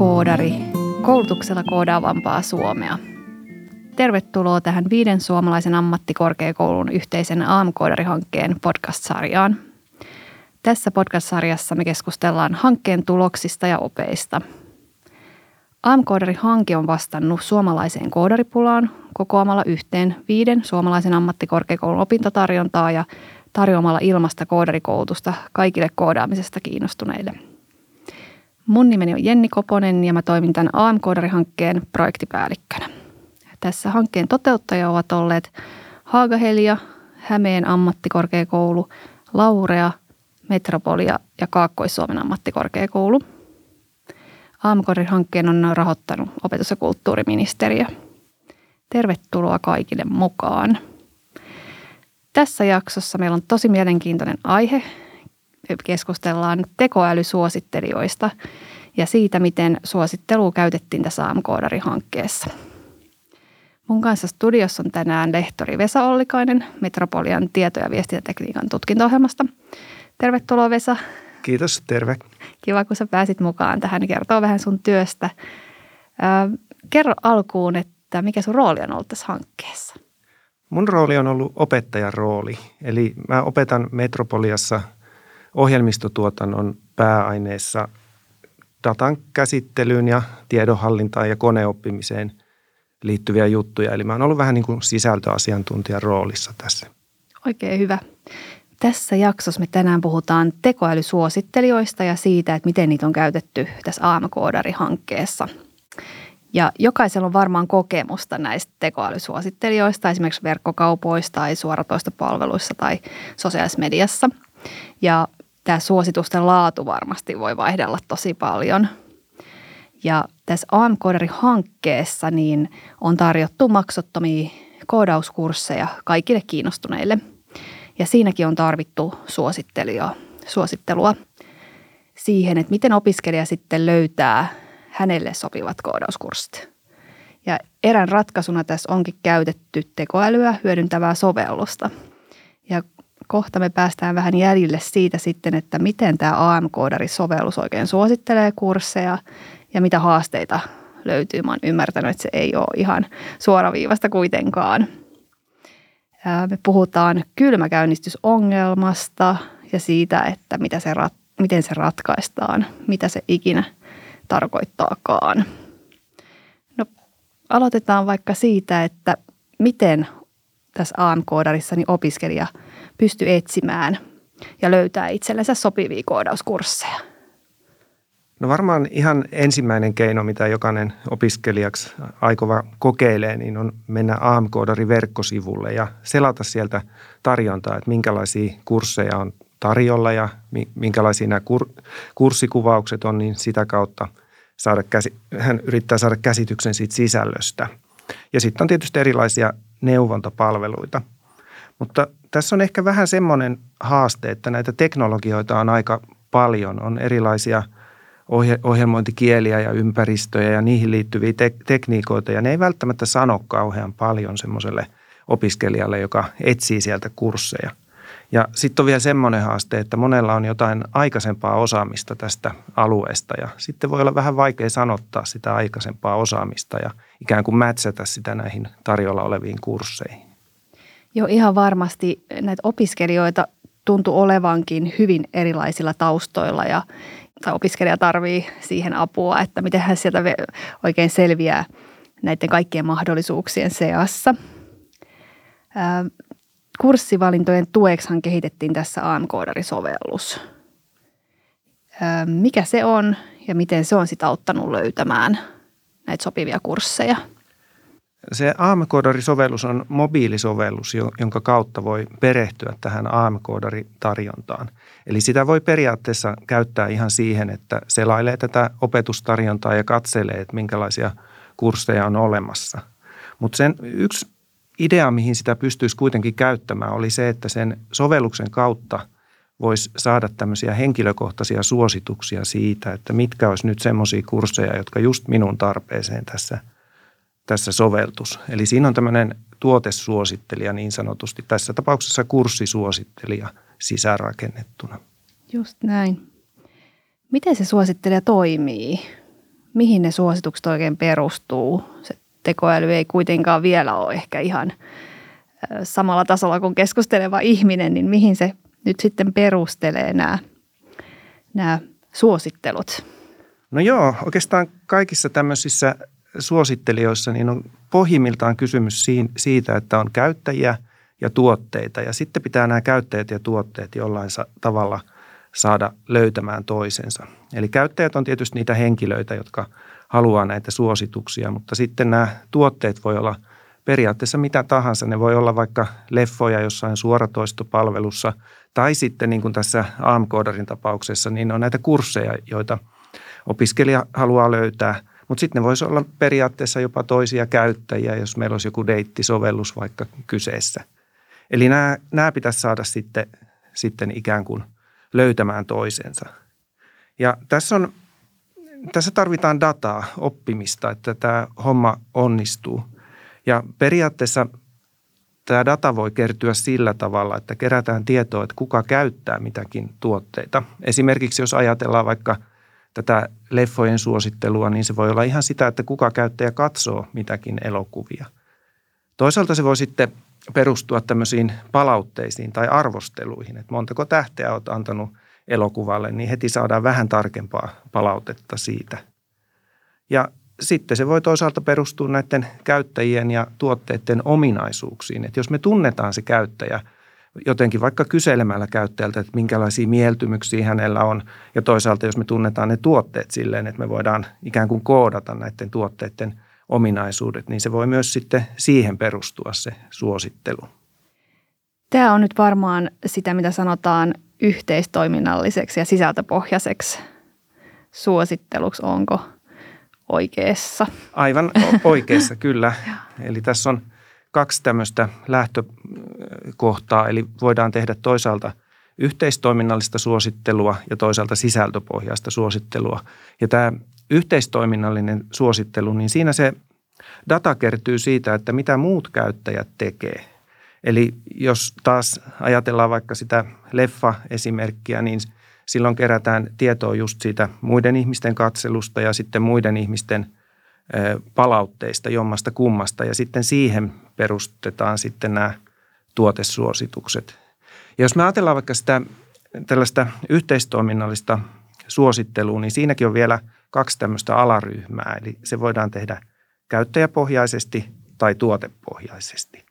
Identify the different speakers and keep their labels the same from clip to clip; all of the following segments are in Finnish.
Speaker 1: AM-koodari, koulutuksella koodaavampaa Suomea. Tervetuloa tähän viiden suomalaisen ammattikorkeakoulun yhteisen AM-koodarihankkeen podcast-sarjaan. Tässä podcast-sarjassa me keskustellaan hankkeen tuloksista ja opeista. AM-koodari-hanke on vastannut suomalaiseen koodaripulaan kokoamalla yhteen viiden suomalaisen ammattikorkeakoulun opintotarjontaa ja tarjoamalla ilmasta koodarikoulutusta kaikille koodaamisesta kiinnostuneille – Mun nimeni on Jenni Koponen ja mä toimin tämän AM-koodarihankkeen projektipäällikkönä. Tässä hankkeen toteuttajia ovat olleet Haagahelia, Hämeen ammattikorkeakoulu, Laurea, Metropolia ja Kaakkois-Suomen ammattikorkeakoulu. AM-hankkeen on rahoittanut opetus- ja kulttuuriministeriö. Tervetuloa kaikille mukaan. Tässä jaksossa meillä on tosi mielenkiintoinen aihe, keskustellaan tekoälysuosittelijoista ja siitä, miten suosittelua käytettiin tässä AMK-hankkeessa. Mun kanssa studiossa on tänään lehtori Vesa Ollikainen Metropolian tieto- ja viestintätekniikan tutkinto-ohjelmasta. Tervetuloa Vesa.
Speaker 2: Kiitos, terve.
Speaker 1: Kiva, kun sä pääsit mukaan tähän kertoo vähän sun työstä. kerro alkuun, että mikä sun rooli on ollut tässä hankkeessa?
Speaker 2: Mun rooli on ollut opettajan rooli. Eli mä opetan Metropoliassa – ohjelmistotuotannon pääaineissa datan käsittelyyn ja tiedonhallintaan ja koneoppimiseen liittyviä juttuja. Eli mä oon ollut vähän niin kuin sisältöasiantuntijan roolissa tässä.
Speaker 1: Oikein hyvä. Tässä jaksossa me tänään puhutaan tekoälysuosittelijoista ja siitä, että miten niitä on käytetty tässä AMK-hankkeessa. Ja jokaisella on varmaan kokemusta näistä tekoälysuosittelijoista, esimerkiksi verkkokaupoista tai suoratoistopalveluissa tai sosiaalisessa mediassa. Ja tämä suositusten laatu varmasti voi vaihdella tosi paljon. Ja tässä am hankkeessa niin on tarjottu maksuttomia koodauskursseja kaikille kiinnostuneille. Ja siinäkin on tarvittu suosittelua, suosittelua siihen, että miten opiskelija sitten löytää hänelle sopivat koodauskurssit. Ja erään ratkaisuna tässä onkin käytetty tekoälyä hyödyntävää sovellusta. Ja kohta me päästään vähän jäljille siitä sitten, että miten tämä AM-koodari-sovellus oikein suosittelee kursseja ja mitä haasteita löytyy. Mä oon ymmärtänyt, että se ei ole ihan suoraviivasta kuitenkaan. Me puhutaan kylmäkäynnistysongelmasta ja siitä, että mitä se rat, miten se ratkaistaan, mitä se ikinä tarkoittaakaan. No, aloitetaan vaikka siitä, että miten tässä AM-koodarissa niin opiskelija – pysty etsimään ja löytää itsellensä sopivia koodauskursseja?
Speaker 2: No varmaan ihan ensimmäinen keino, mitä jokainen opiskelijaksi aikova kokeilee, niin on mennä AM-koodarin verkkosivulle ja selata sieltä tarjontaa, että minkälaisia kursseja on tarjolla ja minkälaisia nämä kur- kurssikuvaukset on, niin sitä kautta saada käsi- hän yrittää saada käsityksen siitä sisällöstä. Ja sitten on tietysti erilaisia neuvontapalveluita. Mutta tässä on ehkä vähän semmoinen haaste, että näitä teknologioita on aika paljon. On erilaisia ohje- ohjelmointikieliä ja ympäristöjä ja niihin liittyviä te- tekniikoita. Ja ne ei välttämättä sano kauhean paljon semmoiselle opiskelijalle, joka etsii sieltä kursseja. Ja sitten on vielä semmoinen haaste, että monella on jotain aikaisempaa osaamista tästä alueesta ja sitten voi olla vähän vaikea sanottaa sitä aikaisempaa osaamista ja ikään kuin mätsätä sitä näihin tarjolla oleviin kursseihin.
Speaker 1: Joo, ihan varmasti näitä opiskelijoita tuntuu olevankin hyvin erilaisilla taustoilla ja tai opiskelija tarvii siihen apua, että miten hän sieltä oikein selviää näiden kaikkien mahdollisuuksien seassa. Kurssivalintojen tueksihan kehitettiin tässä AM-koodarisovellus. Mikä se on ja miten se on sitä auttanut löytämään näitä sopivia kursseja –
Speaker 2: se AM-koodari-sovellus on mobiilisovellus, jonka kautta voi perehtyä tähän AM-koodari-tarjontaan. Eli sitä voi periaatteessa käyttää ihan siihen, että selailee tätä opetustarjontaa ja katselee, että minkälaisia kursseja on olemassa. Mutta sen yksi idea, mihin sitä pystyisi kuitenkin käyttämään, oli se, että sen sovelluksen kautta voisi saada tämmöisiä henkilökohtaisia suosituksia siitä, että mitkä olisi nyt semmoisia kursseja, jotka just minun tarpeeseen tässä – tässä soveltus. Eli siinä on tämmöinen tuotesuosittelija niin sanotusti, tässä tapauksessa kurssisuosittelija sisäänrakennettuna.
Speaker 1: Just näin. Miten se suosittelija toimii? mihin ne suositukset oikein perustuu. Se tekoäly ei kuitenkaan vielä ole ehkä ihan samalla tasolla kuin keskusteleva ihminen, niin mihin se nyt sitten perustelee nämä, nämä suosittelut?
Speaker 2: No joo, oikeastaan kaikissa tämmöisissä suosittelijoissa niin on pohjimmiltaan kysymys siitä, että on käyttäjiä ja tuotteita ja sitten pitää nämä käyttäjät ja tuotteet jollain tavalla saada löytämään toisensa. Eli käyttäjät on tietysti niitä henkilöitä, jotka haluaa näitä suosituksia, mutta sitten nämä tuotteet voi olla periaatteessa mitä tahansa. Ne voi olla vaikka leffoja jossain suoratoistopalvelussa tai sitten niin kuin tässä AMKoodarin tapauksessa, niin on näitä kursseja, joita opiskelija haluaa löytää – mutta sitten ne voisi olla periaatteessa jopa toisia käyttäjiä, jos meillä olisi joku deittisovellus vaikka kyseessä. Eli nämä, nämä pitäisi saada sitten, sitten ikään kuin löytämään toisensa. Ja tässä, on, tässä tarvitaan dataa, oppimista, että tämä homma onnistuu. Ja periaatteessa tämä data voi kertyä sillä tavalla, että kerätään tietoa, että kuka käyttää mitäkin tuotteita. Esimerkiksi jos ajatellaan vaikka – tätä leffojen suosittelua, niin se voi olla ihan sitä, että kuka käyttäjä katsoo mitäkin elokuvia. Toisaalta se voi sitten perustua tämmöisiin palautteisiin tai arvosteluihin, että montako tähteä olet antanut elokuvalle, niin heti saadaan vähän tarkempaa palautetta siitä. Ja sitten se voi toisaalta perustua näiden käyttäjien ja tuotteiden ominaisuuksiin. Että jos me tunnetaan se käyttäjä – jotenkin vaikka kyselemällä käyttäjältä, että minkälaisia mieltymyksiä hänellä on. Ja toisaalta, jos me tunnetaan ne tuotteet silleen, että me voidaan ikään kuin koodata näiden tuotteiden ominaisuudet, niin se voi myös sitten siihen perustua se suosittelu.
Speaker 1: Tämä on nyt varmaan sitä, mitä sanotaan yhteistoiminnalliseksi ja sisältöpohjaiseksi suositteluksi. Onko oikeassa?
Speaker 2: Aivan oikeassa, kyllä. Eli tässä on – kaksi tämmöistä lähtökohtaa, eli voidaan tehdä toisaalta yhteistoiminnallista suosittelua ja toisaalta sisältöpohjaista suosittelua. Ja tämä yhteistoiminnallinen suosittelu, niin siinä se data kertyy siitä, että mitä muut käyttäjät tekee. Eli jos taas ajatellaan vaikka sitä leffa-esimerkkiä, niin silloin kerätään tietoa just siitä muiden ihmisten katselusta ja sitten muiden ihmisten – palautteista jommasta kummasta ja sitten siihen perustetaan sitten nämä tuotesuositukset. Ja jos me ajatellaan vaikka sitä tällaista yhteistoiminnallista suosittelua, niin siinäkin on vielä kaksi tämmöistä alaryhmää. Eli se voidaan tehdä käyttäjäpohjaisesti tai tuotepohjaisesti.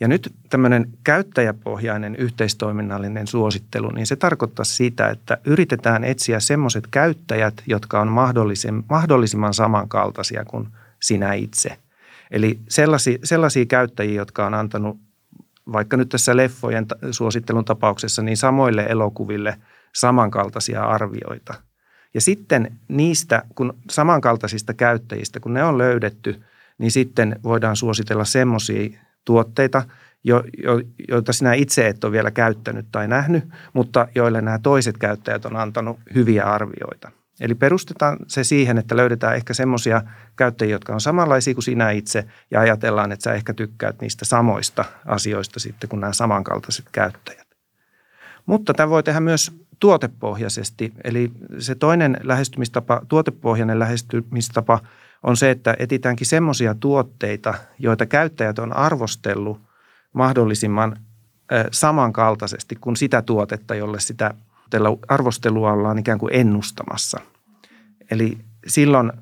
Speaker 2: Ja nyt tämmöinen käyttäjäpohjainen yhteistoiminnallinen suosittelu, niin se tarkoittaa sitä, että yritetään etsiä semmoiset käyttäjät, jotka on mahdollisimman samankaltaisia kuin sinä itse. Eli sellaisia, sellaisia käyttäjiä, jotka on antanut vaikka nyt tässä leffojen suosittelun tapauksessa, niin samoille elokuville samankaltaisia arvioita. Ja sitten niistä, kun samankaltaisista käyttäjistä, kun ne on löydetty, niin sitten voidaan suositella semmoisia tuotteita, jo, jo, joita sinä itse et ole vielä käyttänyt tai nähnyt, mutta joille nämä toiset käyttäjät on antanut hyviä arvioita. Eli perustetaan se siihen, että löydetään ehkä semmoisia käyttäjiä, jotka on samanlaisia kuin sinä itse ja ajatellaan, että sä ehkä tykkäät niistä samoista asioista sitten kuin nämä samankaltaiset käyttäjät. Mutta tämä voi tehdä myös tuotepohjaisesti, eli se toinen lähestymistapa, tuotepohjainen lähestymistapa on se, että etitäänkin semmoisia tuotteita, joita käyttäjät on arvostellut mahdollisimman samankaltaisesti kuin sitä tuotetta, jolle sitä arvostelua ollaan ikään kuin ennustamassa. Eli silloin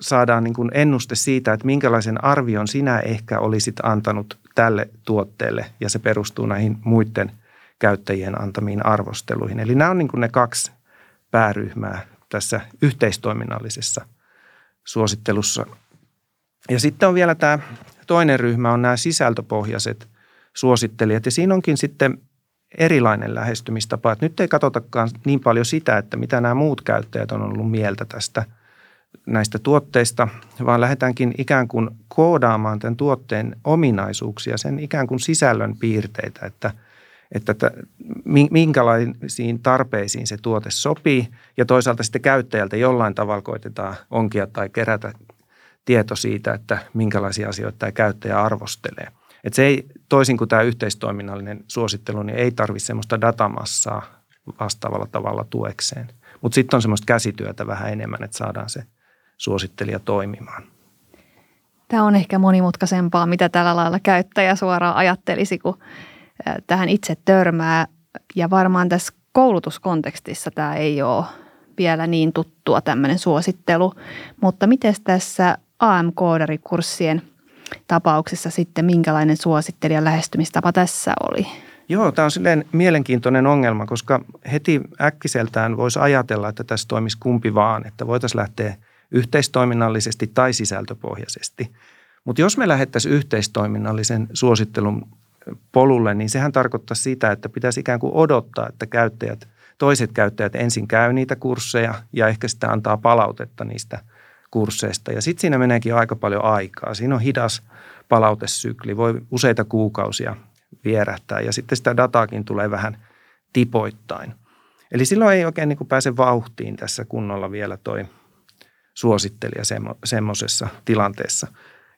Speaker 2: saadaan niin kuin ennuste siitä, että minkälaisen arvion sinä ehkä olisit antanut tälle tuotteelle ja se perustuu näihin muiden käyttäjien antamiin arvosteluihin. Eli nämä on niin kuin ne kaksi pääryhmää tässä yhteistoiminnallisessa suosittelussa. Ja sitten on vielä tämä toinen ryhmä, on nämä sisältöpohjaiset suosittelijat. Ja siinä onkin sitten erilainen lähestymistapa. Että nyt ei katsotakaan niin paljon sitä, että mitä nämä muut käyttäjät on ollut mieltä tästä näistä tuotteista, vaan lähdetäänkin ikään kuin koodaamaan tämän tuotteen ominaisuuksia, sen ikään kuin sisällön piirteitä, että, että minkälaisiin tarpeisiin se tuote sopii ja toisaalta sitten käyttäjältä jollain tavalla koitetaan onkia tai kerätä tieto siitä, että minkälaisia asioita tämä käyttäjä arvostelee. Et se ei, toisin kuin tämä yhteistoiminnallinen suosittelu, niin ei tarvitse sellaista datamassaa vastaavalla tavalla tuekseen. Mutta sitten on semmoista käsityötä vähän enemmän, että saadaan se suosittelija toimimaan.
Speaker 1: Tämä on ehkä monimutkaisempaa, mitä tällä lailla käyttäjä suoraan ajattelisi, kun tähän itse törmää. Ja varmaan tässä koulutuskontekstissa tämä ei ole vielä niin tuttua tämmöinen suosittelu. Mutta miten tässä AM-koodarikurssien tapauksessa sitten, minkälainen suosittelijan lähestymistapa tässä oli?
Speaker 2: Joo, tämä on silleen mielenkiintoinen ongelma, koska heti äkkiseltään voisi ajatella, että tässä toimisi kumpi vaan, että voitaisiin lähteä yhteistoiminnallisesti tai sisältöpohjaisesti. Mutta jos me lähdettäisiin yhteistoiminnallisen suosittelun polulle, niin sehän tarkoittaa sitä, että pitäisi ikään kuin odottaa, että käyttäjät, toiset käyttäjät ensin käy niitä kursseja ja ehkä sitten antaa palautetta niistä kursseista. Ja sitten siinä meneekin aika paljon aikaa. Siinä on hidas palautesykli, voi useita kuukausia vierähtää ja sitten sitä dataakin tulee vähän tipoittain. Eli silloin ei oikein niin kuin pääse vauhtiin tässä kunnolla vielä toi suosittelija semmoisessa tilanteessa.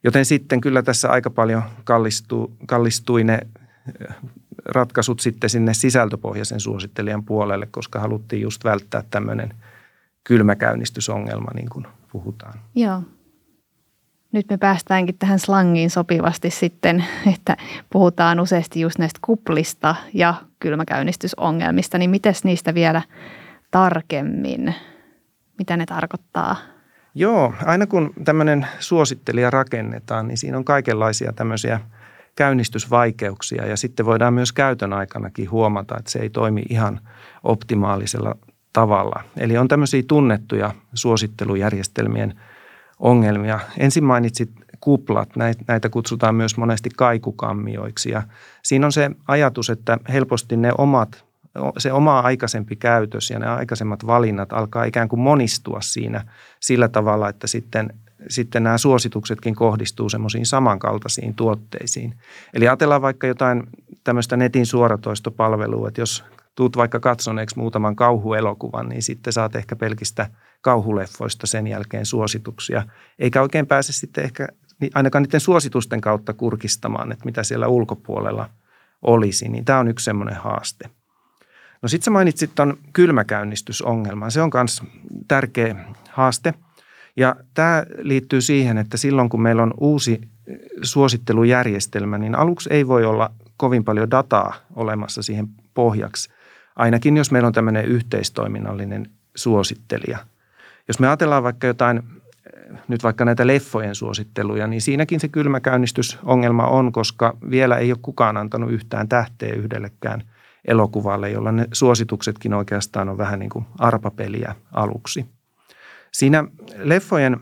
Speaker 2: Joten sitten kyllä tässä aika paljon kallistuu, kallistui ne ratkaisut sitten sinne sisältöpohjaisen suosittelijan puolelle, koska haluttiin just välttää tämmöinen kylmäkäynnistysongelma, niin kuin puhutaan.
Speaker 1: Joo. Nyt me päästäänkin tähän slangiin sopivasti sitten, että puhutaan useasti just näistä kuplista ja kylmäkäynnistysongelmista, niin miten niistä vielä tarkemmin? Mitä ne tarkoittaa?
Speaker 2: Joo, aina kun tämmöinen suosittelija rakennetaan, niin siinä on kaikenlaisia tämmöisiä käynnistysvaikeuksia ja sitten voidaan myös käytön aikanakin huomata, että se ei toimi ihan optimaalisella tavalla. Eli on tämmöisiä tunnettuja suosittelujärjestelmien ongelmia. Ensin mainitsit kuplat, näitä kutsutaan myös monesti kaikukammioiksi ja siinä on se ajatus, että helposti ne omat se oma aikaisempi käytös ja ne aikaisemmat valinnat alkaa ikään kuin monistua siinä sillä tavalla, että sitten, sitten nämä suosituksetkin kohdistuu semmoisiin samankaltaisiin tuotteisiin. Eli ajatellaan vaikka jotain tämmöistä netin suoratoistopalvelua, että jos tuut vaikka katsoneeksi muutaman kauhuelokuvan, niin sitten saat ehkä pelkistä kauhuleffoista sen jälkeen suosituksia. Eikä oikein pääse sitten ehkä ainakaan niiden suositusten kautta kurkistamaan, että mitä siellä ulkopuolella olisi. Niin tämä on yksi semmoinen haaste. No sitten sä mainitsit tuon kylmäkäynnistysongelman. Se on myös tärkeä haaste. Ja tämä liittyy siihen, että silloin kun meillä on uusi suosittelujärjestelmä, niin aluksi ei voi olla kovin paljon dataa olemassa siihen pohjaksi. Ainakin jos meillä on tämmöinen yhteistoiminnallinen suosittelija. Jos me ajatellaan vaikka jotain, nyt vaikka näitä leffojen suositteluja, niin siinäkin se kylmäkäynnistysongelma on, koska vielä ei ole kukaan antanut yhtään tähteä yhdellekään – elokuvalle, jolla ne suosituksetkin oikeastaan on vähän niin kuin arpapeliä aluksi. Siinä leffojen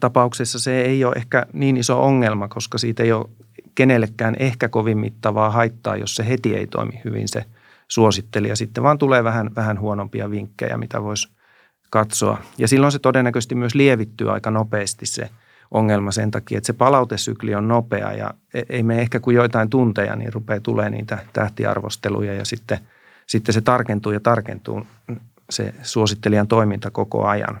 Speaker 2: tapauksessa se ei ole ehkä niin iso ongelma, koska siitä ei ole kenellekään ehkä kovin mittavaa haittaa, jos se heti ei toimi hyvin se suosittelija. Sitten vaan tulee vähän, vähän huonompia vinkkejä, mitä voisi katsoa. Ja silloin se todennäköisesti myös lievittyy aika nopeasti se – ongelma sen takia, että se palautesykli on nopea ja e- ei me ehkä kuin joitain tunteja, niin rupeaa tulee niitä tähtiarvosteluja ja sitten, sitten se tarkentuu ja tarkentuu se suosittelijan toiminta koko ajan.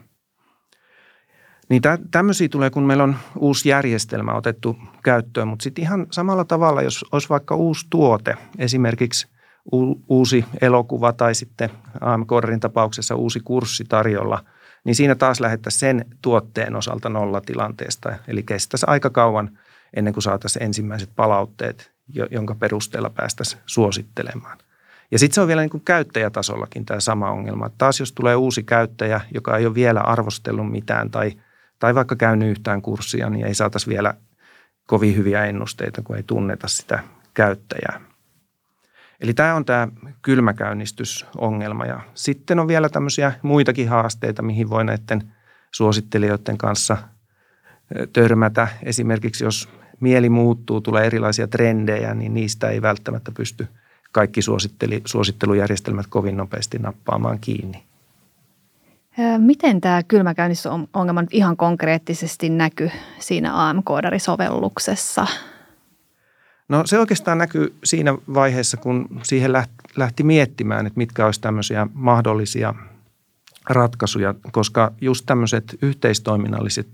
Speaker 2: Niin tä, tämmöisiä tulee, kun meillä on uusi järjestelmä otettu käyttöön, mutta sitten ihan samalla tavalla, jos olisi vaikka uusi tuote, esimerkiksi uusi elokuva tai sitten AMK tapauksessa uusi kurssi tarjolla – niin siinä taas lähettäisiin sen tuotteen osalta nollatilanteesta. Eli kestäisi aika kauan ennen kuin saataisiin ensimmäiset palautteet, jonka perusteella päästäisiin suosittelemaan. Ja sitten se on vielä niin kuin käyttäjätasollakin tämä sama ongelma. Että taas jos tulee uusi käyttäjä, joka ei ole vielä arvostellut mitään tai, tai vaikka käynyt yhtään kurssia, niin ei saataisi vielä kovin hyviä ennusteita, kun ei tunneta sitä käyttäjää. Eli tämä on tämä kylmäkäynnistysongelma ja sitten on vielä tämmöisiä muitakin haasteita, mihin voi näiden suosittelijoiden kanssa törmätä. Esimerkiksi jos mieli muuttuu, tulee erilaisia trendejä, niin niistä ei välttämättä pysty kaikki suosittelujärjestelmät kovin nopeasti nappaamaan kiinni.
Speaker 1: Miten tämä kylmäkäynnistysongelma nyt ihan konkreettisesti näkyy siinä AM-koodarisovelluksessa?
Speaker 2: No se oikeastaan näkyy siinä vaiheessa, kun siihen lähti miettimään, että mitkä olisi tämmöisiä mahdollisia ratkaisuja, koska just tämmöiset yhteistoiminnalliset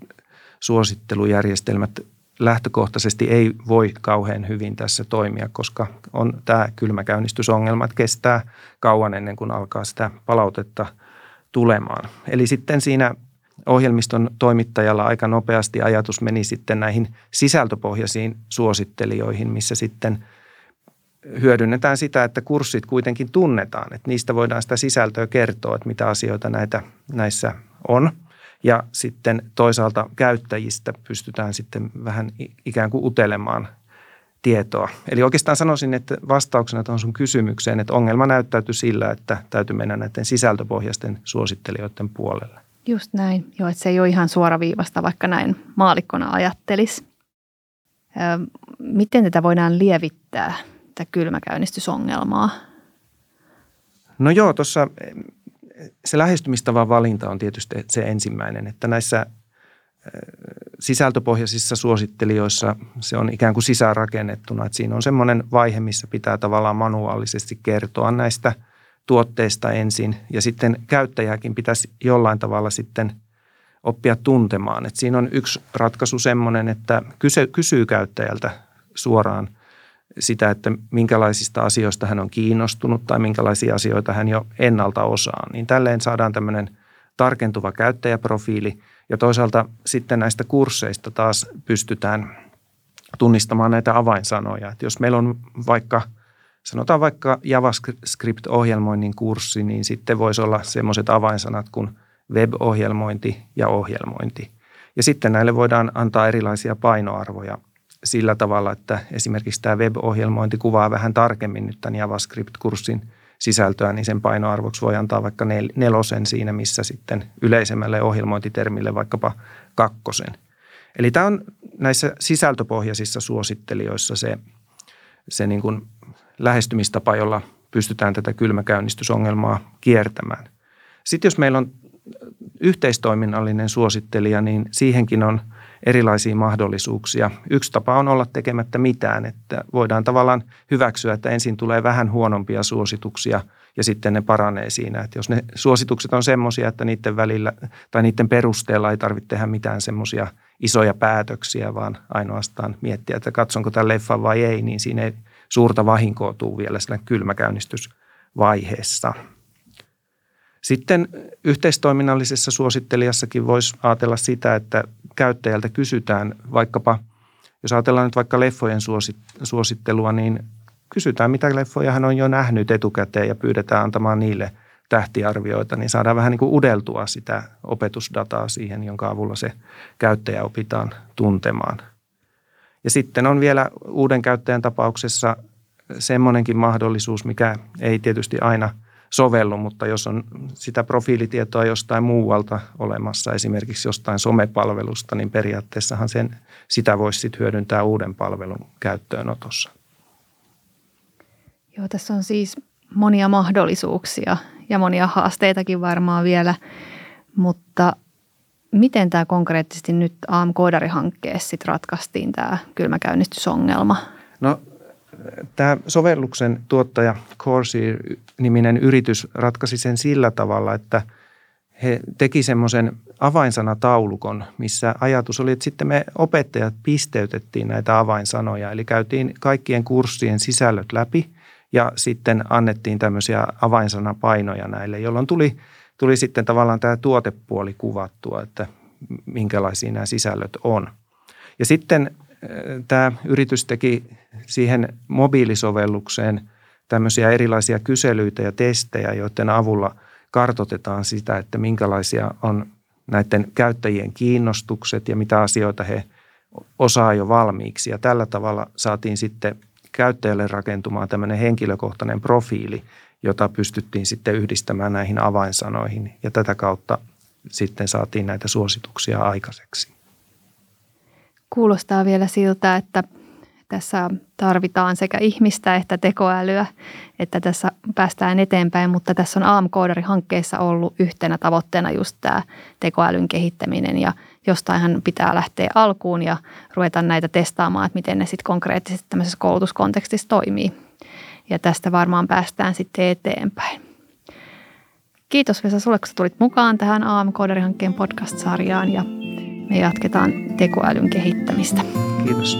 Speaker 2: suosittelujärjestelmät lähtökohtaisesti ei voi kauhean hyvin tässä toimia, koska on tämä kylmäkäynnistysongelma, että kestää kauan ennen kuin alkaa sitä palautetta tulemaan. Eli sitten siinä ohjelmiston toimittajalla aika nopeasti ajatus meni sitten näihin sisältöpohjaisiin suosittelijoihin, missä sitten hyödynnetään sitä, että kurssit kuitenkin tunnetaan, että niistä voidaan sitä sisältöä kertoa, että mitä asioita näitä, näissä on. Ja sitten toisaalta käyttäjistä pystytään sitten vähän ikään kuin utelemaan tietoa. Eli oikeastaan sanoisin, että vastauksena tuohon sun kysymykseen, että ongelma näyttäytyy sillä, että täytyy mennä näiden sisältöpohjaisten suosittelijoiden puolelle.
Speaker 1: Just näin. Joo, että se ei ole ihan suoraviivasta, vaikka näin maalikkona ajattelisi. miten tätä voidaan lievittää, tätä kylmäkäynnistysongelmaa?
Speaker 2: No joo, tuossa se lähestymistavan valinta on tietysti se ensimmäinen, että näissä sisältöpohjaisissa suosittelijoissa se on ikään kuin sisäänrakennettuna, että siinä on semmoinen vaihe, missä pitää tavallaan manuaalisesti kertoa näistä tuotteista ensin ja sitten käyttäjääkin pitäisi jollain tavalla sitten oppia tuntemaan. Että siinä on yksi ratkaisu semmoinen, että kysyy käyttäjältä suoraan sitä, että minkälaisista asioista hän on kiinnostunut tai minkälaisia asioita hän jo ennalta osaa. Niin tälleen saadaan tämmöinen tarkentuva käyttäjäprofiili – ja toisaalta sitten näistä kursseista taas pystytään tunnistamaan näitä avainsanoja. Että jos meillä on vaikka, sanotaan vaikka JavaScript-ohjelmoinnin kurssi, niin sitten voisi olla semmoiset avainsanat kuin web-ohjelmointi ja ohjelmointi. Ja sitten näille voidaan antaa erilaisia painoarvoja sillä tavalla, että esimerkiksi tämä web-ohjelmointi kuvaa vähän tarkemmin nyt tämän JavaScript-kurssin – sisältöä, niin sen painoarvoksi voi antaa vaikka nel, nelosen siinä, missä sitten yleisemmälle ohjelmointitermille vaikkapa kakkosen. Eli tämä on näissä sisältöpohjaisissa suosittelijoissa se, se niin kuin lähestymistapa, jolla pystytään tätä kylmäkäynnistysongelmaa kiertämään. Sitten jos meillä on yhteistoiminnallinen suosittelija, niin siihenkin on – erilaisia mahdollisuuksia. Yksi tapa on olla tekemättä mitään, että voidaan tavallaan hyväksyä, että ensin tulee vähän huonompia suosituksia ja sitten ne paranee siinä. Että jos ne suositukset on semmoisia, että niiden välillä tai niiden perusteella ei tarvitse tehdä mitään semmoisia isoja päätöksiä, vaan ainoastaan miettiä, että katsonko tämän leffan vai ei, niin siinä ei suurta vahinkoa tule vielä siinä kylmäkäynnistysvaiheessa. Sitten yhteistoiminnallisessa suosittelijassakin voisi ajatella sitä, että käyttäjältä kysytään vaikkapa, jos ajatellaan nyt vaikka leffojen suosittelua, niin kysytään, mitä leffoja hän on jo nähnyt etukäteen ja pyydetään antamaan niille tähtiarvioita, niin saadaan vähän niin kuin udeltua sitä opetusdataa siihen, jonka avulla se käyttäjä opitaan tuntemaan. Ja sitten on vielä uuden käyttäjän tapauksessa semmoinenkin mahdollisuus, mikä ei tietysti aina – sovellu, mutta jos on sitä profiilitietoa jostain muualta olemassa, esimerkiksi jostain somepalvelusta, niin periaatteessahan sen, sitä voisi sitten hyödyntää uuden palvelun käyttöönotossa.
Speaker 1: Joo, tässä on siis monia mahdollisuuksia ja monia haasteitakin varmaan vielä, mutta miten tämä konkreettisesti nyt AM-koodarihankkeessa ratkaistiin tämä kylmäkäynnistysongelma?
Speaker 2: No Tämä sovelluksen tuottaja Corsair-niminen yritys ratkaisi sen sillä tavalla, että he teki semmoisen avainsanataulukon, missä ajatus oli, että sitten me opettajat pisteytettiin näitä avainsanoja. Eli käytiin kaikkien kurssien sisällöt läpi ja sitten annettiin tämmöisiä avainsanapainoja näille, jolloin tuli, tuli sitten tavallaan tämä tuotepuoli kuvattua, että minkälaisia nämä sisällöt on. Ja sitten tämä yritys teki siihen mobiilisovellukseen tämmöisiä erilaisia kyselyitä ja testejä, joiden avulla kartotetaan sitä, että minkälaisia on näiden käyttäjien kiinnostukset ja mitä asioita he osaa jo valmiiksi. Ja tällä tavalla saatiin sitten käyttäjälle rakentumaan tämmöinen henkilökohtainen profiili, jota pystyttiin sitten yhdistämään näihin avainsanoihin ja tätä kautta sitten saatiin näitä suosituksia aikaiseksi.
Speaker 1: Kuulostaa vielä siltä, että tässä tarvitaan sekä ihmistä että tekoälyä, että tässä päästään eteenpäin, mutta tässä on AM-koodari-hankkeessa ollut yhtenä tavoitteena just tämä tekoälyn kehittäminen ja jostainhan pitää lähteä alkuun ja ruveta näitä testaamaan, että miten ne sitten konkreettisesti tämmöisessä koulutuskontekstissa toimii. Ja tästä varmaan päästään sitten eteenpäin. Kiitos Vesa sulle, kun tulit mukaan tähän AM-koodari-hankkeen podcast-sarjaan ja me jatketaan tekoälyn kehittämistä.
Speaker 2: Kiitos.